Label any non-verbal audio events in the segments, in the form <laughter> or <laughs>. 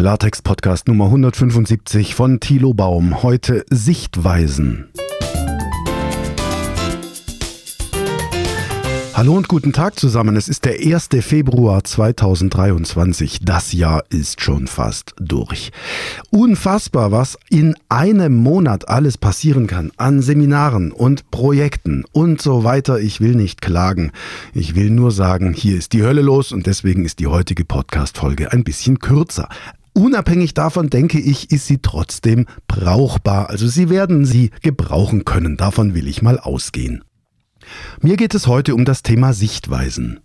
Klartext Podcast Nummer 175 von Thilo Baum. Heute Sichtweisen. Hallo und guten Tag zusammen. Es ist der 1. Februar 2023. Das Jahr ist schon fast durch. Unfassbar, was in einem Monat alles passieren kann an Seminaren und Projekten und so weiter. Ich will nicht klagen. Ich will nur sagen, hier ist die Hölle los und deswegen ist die heutige Podcast-Folge ein bisschen kürzer. Unabhängig davon denke ich, ist sie trotzdem brauchbar. Also Sie werden sie gebrauchen können. Davon will ich mal ausgehen. Mir geht es heute um das Thema Sichtweisen.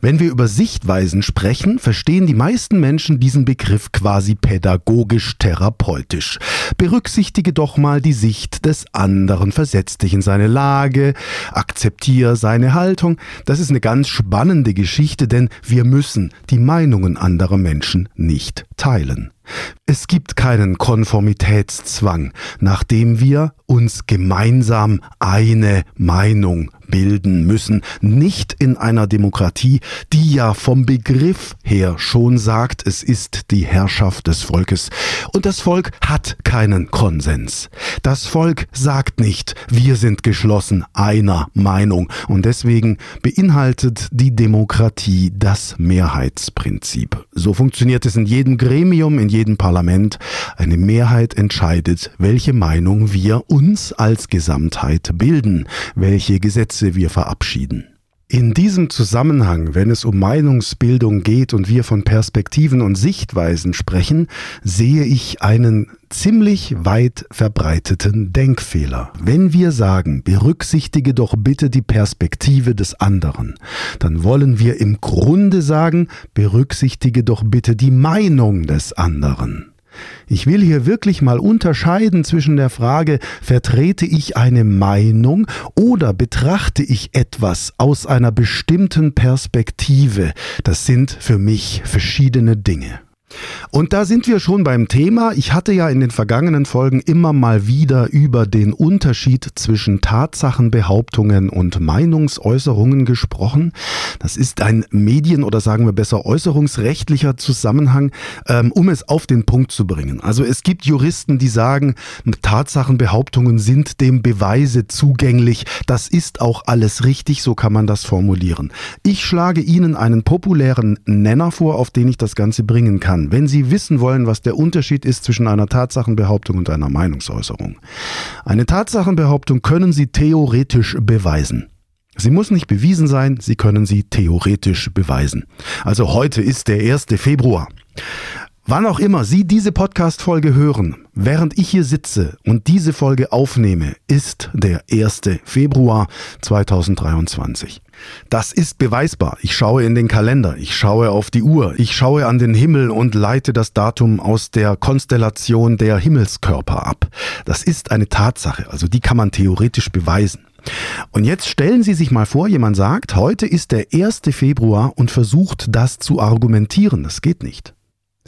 Wenn wir über Sichtweisen sprechen, verstehen die meisten Menschen diesen Begriff quasi pädagogisch-therapeutisch. Berücksichtige doch mal die Sicht des anderen, versetz dich in seine Lage, akzeptiere seine Haltung. Das ist eine ganz spannende Geschichte, denn wir müssen die Meinungen anderer Menschen nicht teilen. Es gibt keinen Konformitätszwang, nachdem wir uns gemeinsam eine Meinung bilden müssen, nicht in einer Demokratie, die ja vom Begriff her schon sagt, es ist die Herrschaft des Volkes. Und das Volk hat keinen Konsens. Das Volk sagt nicht, wir sind geschlossen einer Meinung. Und deswegen beinhaltet die Demokratie das Mehrheitsprinzip. So funktioniert es in jedem Gremium, in jedem Parlament. Eine Mehrheit entscheidet, welche Meinung wir uns als Gesamtheit bilden, welche Gesetze wir verabschieden. In diesem Zusammenhang, wenn es um Meinungsbildung geht und wir von Perspektiven und Sichtweisen sprechen, sehe ich einen ziemlich weit verbreiteten Denkfehler. Wenn wir sagen, berücksichtige doch bitte die Perspektive des anderen, dann wollen wir im Grunde sagen, berücksichtige doch bitte die Meinung des anderen. Ich will hier wirklich mal unterscheiden zwischen der Frage, vertrete ich eine Meinung oder betrachte ich etwas aus einer bestimmten Perspektive. Das sind für mich verschiedene Dinge. Und da sind wir schon beim Thema. Ich hatte ja in den vergangenen Folgen immer mal wieder über den Unterschied zwischen Tatsachenbehauptungen und Meinungsäußerungen gesprochen. Das ist ein Medien- oder sagen wir besser äußerungsrechtlicher Zusammenhang, ähm, um es auf den Punkt zu bringen. Also es gibt Juristen, die sagen, Tatsachenbehauptungen sind dem Beweise zugänglich. Das ist auch alles richtig, so kann man das formulieren. Ich schlage Ihnen einen populären Nenner vor, auf den ich das Ganze bringen kann kann, wenn Sie wissen wollen, was der Unterschied ist zwischen einer Tatsachenbehauptung und einer Meinungsäußerung. Eine Tatsachenbehauptung können Sie theoretisch beweisen. Sie muss nicht bewiesen sein, Sie können sie theoretisch beweisen. Also heute ist der 1. Februar. Wann auch immer Sie diese Podcast-Folge hören, während ich hier sitze und diese Folge aufnehme, ist der 1. Februar 2023. Das ist beweisbar. Ich schaue in den Kalender, ich schaue auf die Uhr, ich schaue an den Himmel und leite das Datum aus der Konstellation der Himmelskörper ab. Das ist eine Tatsache, also die kann man theoretisch beweisen. Und jetzt stellen Sie sich mal vor, jemand sagt, heute ist der 1. Februar und versucht das zu argumentieren. Das geht nicht.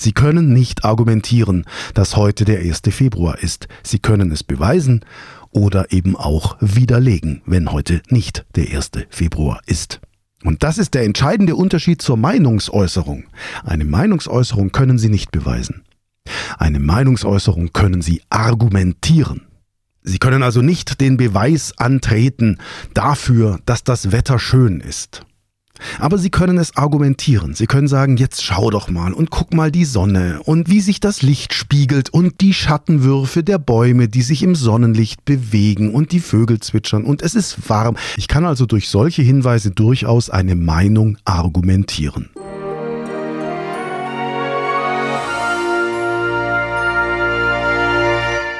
Sie können nicht argumentieren, dass heute der 1. Februar ist. Sie können es beweisen oder eben auch widerlegen, wenn heute nicht der 1. Februar ist. Und das ist der entscheidende Unterschied zur Meinungsäußerung. Eine Meinungsäußerung können Sie nicht beweisen. Eine Meinungsäußerung können Sie argumentieren. Sie können also nicht den Beweis antreten dafür, dass das Wetter schön ist. Aber Sie können es argumentieren. Sie können sagen, jetzt schau doch mal und guck mal die Sonne und wie sich das Licht spiegelt und die Schattenwürfe der Bäume, die sich im Sonnenlicht bewegen und die Vögel zwitschern und es ist warm. Ich kann also durch solche Hinweise durchaus eine Meinung argumentieren.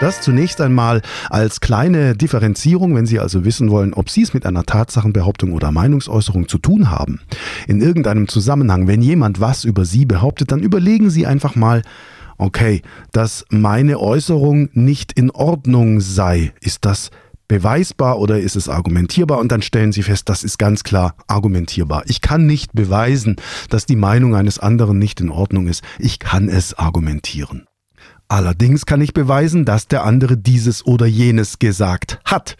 Das zunächst einmal als kleine Differenzierung, wenn Sie also wissen wollen, ob Sie es mit einer Tatsachenbehauptung oder Meinungsäußerung zu tun haben. In irgendeinem Zusammenhang, wenn jemand was über Sie behauptet, dann überlegen Sie einfach mal, okay, dass meine Äußerung nicht in Ordnung sei. Ist das beweisbar oder ist es argumentierbar? Und dann stellen Sie fest, das ist ganz klar argumentierbar. Ich kann nicht beweisen, dass die Meinung eines anderen nicht in Ordnung ist. Ich kann es argumentieren. Allerdings kann ich beweisen, dass der andere dieses oder jenes gesagt hat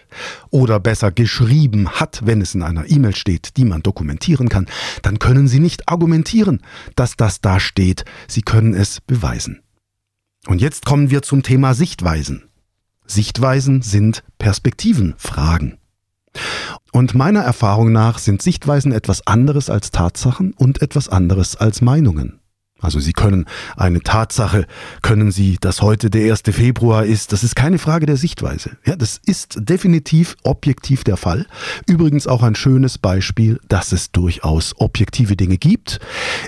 oder besser geschrieben hat, wenn es in einer E-Mail steht, die man dokumentieren kann. Dann können Sie nicht argumentieren, dass das da steht. Sie können es beweisen. Und jetzt kommen wir zum Thema Sichtweisen. Sichtweisen sind Perspektivenfragen. Und meiner Erfahrung nach sind Sichtweisen etwas anderes als Tatsachen und etwas anderes als Meinungen. Also Sie können eine Tatsache, können Sie, dass heute der 1. Februar ist, das ist keine Frage der Sichtweise. Ja, das ist definitiv objektiv der Fall. Übrigens auch ein schönes Beispiel, dass es durchaus objektive Dinge gibt.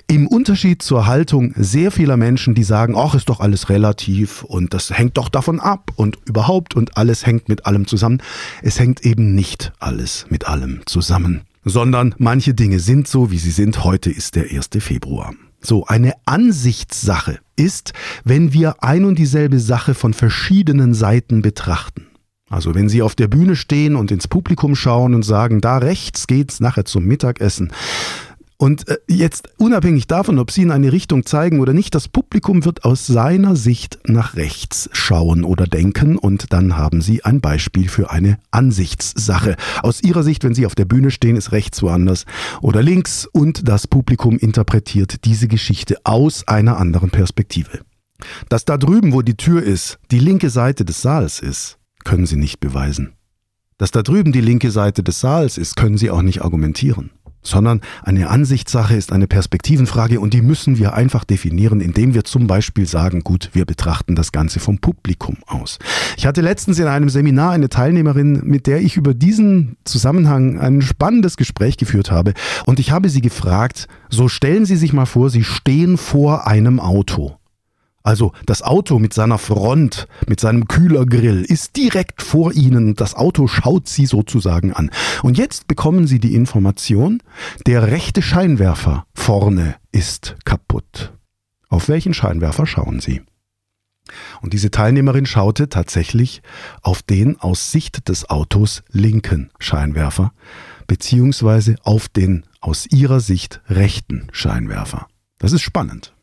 Im Unterschied zur Haltung sehr vieler Menschen, die sagen, ach, ist doch alles relativ und das hängt doch davon ab und überhaupt und alles hängt mit allem zusammen. Es hängt eben nicht alles mit allem zusammen, sondern manche Dinge sind so, wie sie sind. Heute ist der 1. Februar. So, eine Ansichtssache ist, wenn wir ein und dieselbe Sache von verschiedenen Seiten betrachten. Also wenn Sie auf der Bühne stehen und ins Publikum schauen und sagen, da rechts geht's nachher zum Mittagessen, und äh, jetzt unabhängig davon, ob Sie in eine Richtung zeigen oder nicht, das Publikum wird aus seiner Sicht nach rechts schauen oder denken und dann haben Sie ein Beispiel für eine Ansichtssache. Aus Ihrer Sicht, wenn Sie auf der Bühne stehen, ist rechts woanders oder links und das Publikum interpretiert diese Geschichte aus einer anderen Perspektive. Dass da drüben, wo die Tür ist, die linke Seite des Saals ist, können Sie nicht beweisen. Dass da drüben die linke Seite des Saals ist, können Sie auch nicht argumentieren sondern eine Ansichtssache ist eine Perspektivenfrage und die müssen wir einfach definieren, indem wir zum Beispiel sagen, gut, wir betrachten das Ganze vom Publikum aus. Ich hatte letztens in einem Seminar eine Teilnehmerin, mit der ich über diesen Zusammenhang ein spannendes Gespräch geführt habe und ich habe sie gefragt, so stellen Sie sich mal vor, Sie stehen vor einem Auto. Also das Auto mit seiner Front, mit seinem Kühlergrill ist direkt vor Ihnen. Das Auto schaut Sie sozusagen an. Und jetzt bekommen Sie die Information, der rechte Scheinwerfer vorne ist kaputt. Auf welchen Scheinwerfer schauen Sie? Und diese Teilnehmerin schaute tatsächlich auf den aus Sicht des Autos linken Scheinwerfer, beziehungsweise auf den aus ihrer Sicht rechten Scheinwerfer. Das ist spannend.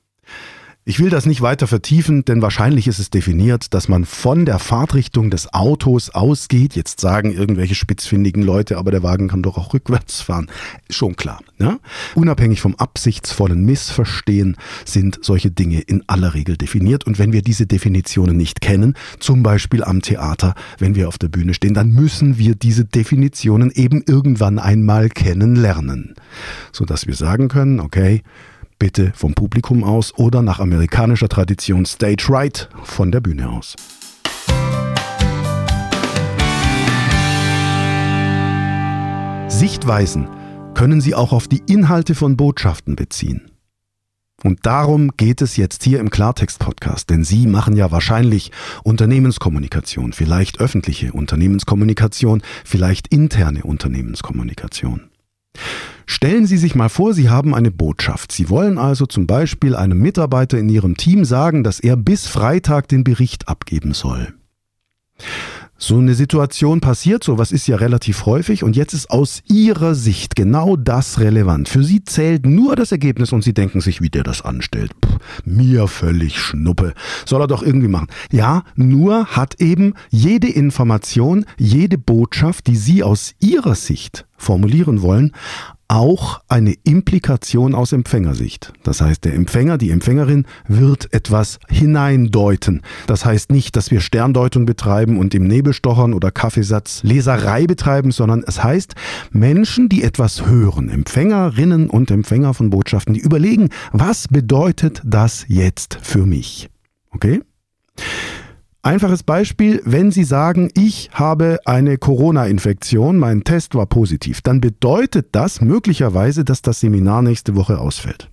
Ich will das nicht weiter vertiefen, denn wahrscheinlich ist es definiert, dass man von der Fahrtrichtung des Autos ausgeht. Jetzt sagen irgendwelche spitzfindigen Leute, aber der Wagen kann doch auch rückwärts fahren. Schon klar. Ja? Unabhängig vom absichtsvollen Missverstehen sind solche Dinge in aller Regel definiert. Und wenn wir diese Definitionen nicht kennen, zum Beispiel am Theater, wenn wir auf der Bühne stehen, dann müssen wir diese Definitionen eben irgendwann einmal kennenlernen. Sodass wir sagen können, okay, bitte vom Publikum aus oder nach amerikanischer Tradition Stage Right von der Bühne aus. Sichtweisen können Sie auch auf die Inhalte von Botschaften beziehen. Und darum geht es jetzt hier im Klartext-Podcast, denn Sie machen ja wahrscheinlich Unternehmenskommunikation, vielleicht öffentliche Unternehmenskommunikation, vielleicht interne Unternehmenskommunikation. Stellen Sie sich mal vor, Sie haben eine Botschaft. Sie wollen also zum Beispiel einem Mitarbeiter in Ihrem Team sagen, dass er bis Freitag den Bericht abgeben soll. So eine Situation passiert, sowas ist ja relativ häufig und jetzt ist aus Ihrer Sicht genau das relevant. Für Sie zählt nur das Ergebnis und Sie denken sich, wie der das anstellt. Puh, mir völlig Schnuppe. Soll er doch irgendwie machen. Ja, nur hat eben jede Information, jede Botschaft, die Sie aus Ihrer Sicht formulieren wollen, auch eine Implikation aus Empfängersicht. Das heißt, der Empfänger, die Empfängerin wird etwas hineindeuten. Das heißt nicht, dass wir Sterndeutung betreiben und im Nebel oder Kaffeesatz Leserei betreiben, sondern es heißt, Menschen, die etwas hören, Empfängerinnen und Empfänger von Botschaften, die überlegen, was bedeutet das jetzt für mich? Okay? Einfaches Beispiel, wenn Sie sagen, ich habe eine Corona-Infektion, mein Test war positiv, dann bedeutet das möglicherweise, dass das Seminar nächste Woche ausfällt.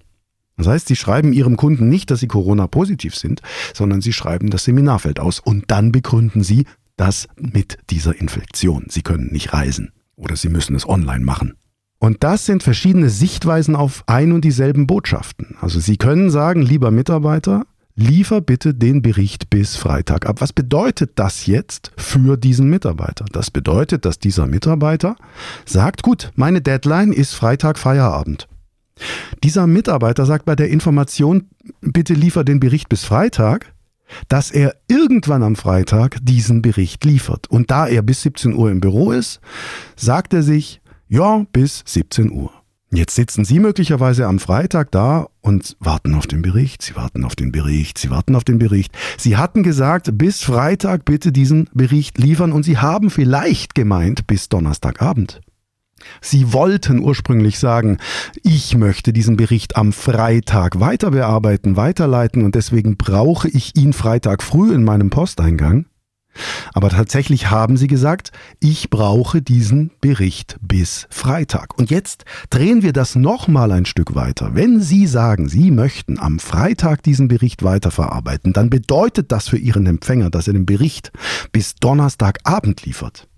Das heißt, Sie schreiben Ihrem Kunden nicht, dass Sie Corona-positiv sind, sondern Sie schreiben, das Seminar fällt aus und dann begründen Sie das mit dieser Infektion. Sie können nicht reisen oder Sie müssen es online machen. Und das sind verschiedene Sichtweisen auf ein und dieselben Botschaften. Also Sie können sagen, lieber Mitarbeiter, liefer bitte den Bericht bis Freitag ab. Was bedeutet das jetzt für diesen Mitarbeiter? Das bedeutet, dass dieser Mitarbeiter sagt, gut, meine Deadline ist Freitag Feierabend. Dieser Mitarbeiter sagt bei der Information, bitte liefer den Bericht bis Freitag, dass er irgendwann am Freitag diesen Bericht liefert. Und da er bis 17 Uhr im Büro ist, sagt er sich, ja, bis 17 Uhr. Jetzt sitzen Sie möglicherweise am Freitag da und warten auf den Bericht, Sie warten auf den Bericht, Sie warten auf den Bericht. Sie hatten gesagt, bis Freitag bitte diesen Bericht liefern und Sie haben vielleicht gemeint bis Donnerstagabend. Sie wollten ursprünglich sagen, ich möchte diesen Bericht am Freitag weiter bearbeiten, weiterleiten und deswegen brauche ich ihn Freitag früh in meinem Posteingang. Aber tatsächlich haben sie gesagt, ich brauche diesen Bericht bis Freitag. Und jetzt drehen wir das nochmal ein Stück weiter. Wenn Sie sagen, Sie möchten am Freitag diesen Bericht weiterverarbeiten, dann bedeutet das für Ihren Empfänger, dass er den Bericht bis Donnerstagabend liefert.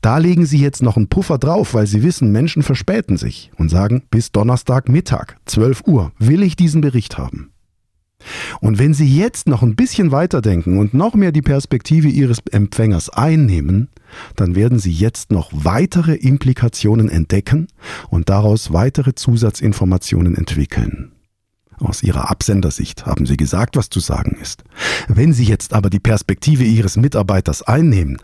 Da legen Sie jetzt noch einen Puffer drauf, weil Sie wissen, Menschen verspäten sich und sagen, bis Donnerstagmittag, 12 Uhr, will ich diesen Bericht haben. Und wenn Sie jetzt noch ein bisschen weiterdenken und noch mehr die Perspektive Ihres Empfängers einnehmen, dann werden Sie jetzt noch weitere Implikationen entdecken und daraus weitere Zusatzinformationen entwickeln. Aus Ihrer Absendersicht haben Sie gesagt, was zu sagen ist. Wenn Sie jetzt aber die Perspektive Ihres Mitarbeiters einnehmen,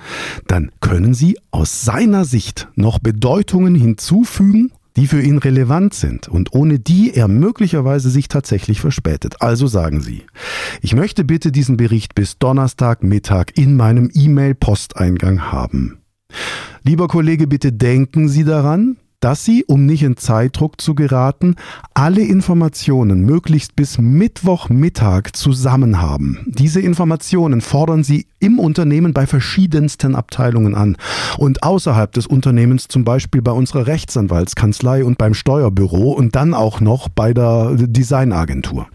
dann können Sie aus seiner Sicht noch Bedeutungen hinzufügen die für ihn relevant sind und ohne die er möglicherweise sich tatsächlich verspätet. Also sagen Sie, ich möchte bitte diesen Bericht bis Donnerstagmittag in meinem E-Mail-Posteingang haben. Lieber Kollege, bitte denken Sie daran, dass Sie, um nicht in Zeitdruck zu geraten, alle Informationen möglichst bis Mittwochmittag zusammen haben. Diese Informationen fordern Sie im Unternehmen bei verschiedensten Abteilungen an und außerhalb des Unternehmens zum Beispiel bei unserer Rechtsanwaltskanzlei und beim Steuerbüro und dann auch noch bei der Designagentur.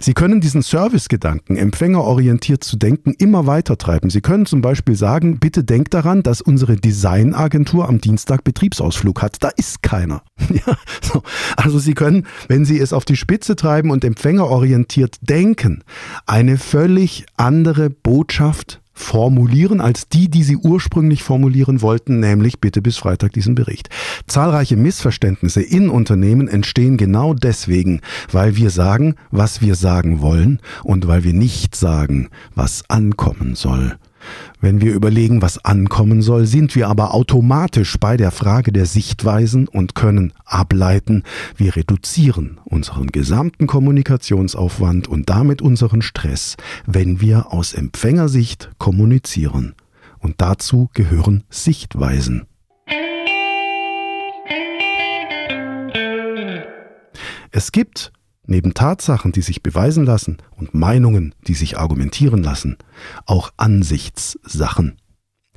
Sie können diesen Servicegedanken, empfängerorientiert zu denken, immer weiter treiben. Sie können zum Beispiel sagen, bitte denkt daran, dass unsere Designagentur am Dienstag Betriebsausflug hat. Da ist keiner. <laughs> Ja, so. Also Sie können, wenn Sie es auf die Spitze treiben und empfängerorientiert denken, eine völlig andere Botschaft formulieren als die, die sie ursprünglich formulieren wollten, nämlich bitte bis Freitag diesen Bericht. Zahlreiche Missverständnisse in Unternehmen entstehen genau deswegen, weil wir sagen, was wir sagen wollen und weil wir nicht sagen, was ankommen soll. Wenn wir überlegen, was ankommen soll, sind wir aber automatisch bei der Frage der Sichtweisen und können ableiten, wir reduzieren unseren gesamten Kommunikationsaufwand und damit unseren Stress, wenn wir aus Empfängersicht kommunizieren. Und dazu gehören Sichtweisen. Es gibt neben Tatsachen, die sich beweisen lassen und Meinungen, die sich argumentieren lassen, auch Ansichtssachen.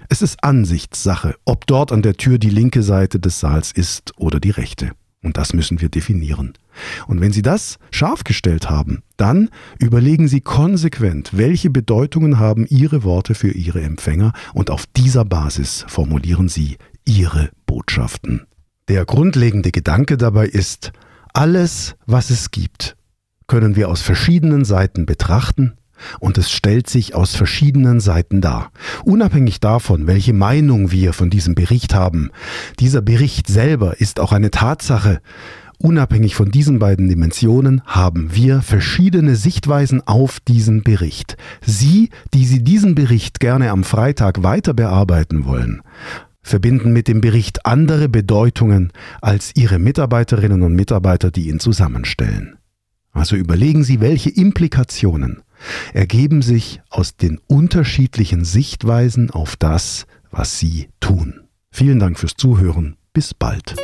Es ist Ansichtssache, ob dort an der Tür die linke Seite des Saals ist oder die rechte. Und das müssen wir definieren. Und wenn Sie das scharf gestellt haben, dann überlegen Sie konsequent, welche Bedeutungen haben Ihre Worte für Ihre Empfänger und auf dieser Basis formulieren Sie Ihre Botschaften. Der grundlegende Gedanke dabei ist, alles, was es gibt, können wir aus verschiedenen Seiten betrachten und es stellt sich aus verschiedenen Seiten dar. Unabhängig davon, welche Meinung wir von diesem Bericht haben, dieser Bericht selber ist auch eine Tatsache. Unabhängig von diesen beiden Dimensionen haben wir verschiedene Sichtweisen auf diesen Bericht. Sie, die Sie diesen Bericht gerne am Freitag weiter bearbeiten wollen, verbinden mit dem Bericht andere Bedeutungen als Ihre Mitarbeiterinnen und Mitarbeiter, die ihn zusammenstellen. Also überlegen Sie, welche Implikationen ergeben sich aus den unterschiedlichen Sichtweisen auf das, was Sie tun. Vielen Dank fürs Zuhören. Bis bald.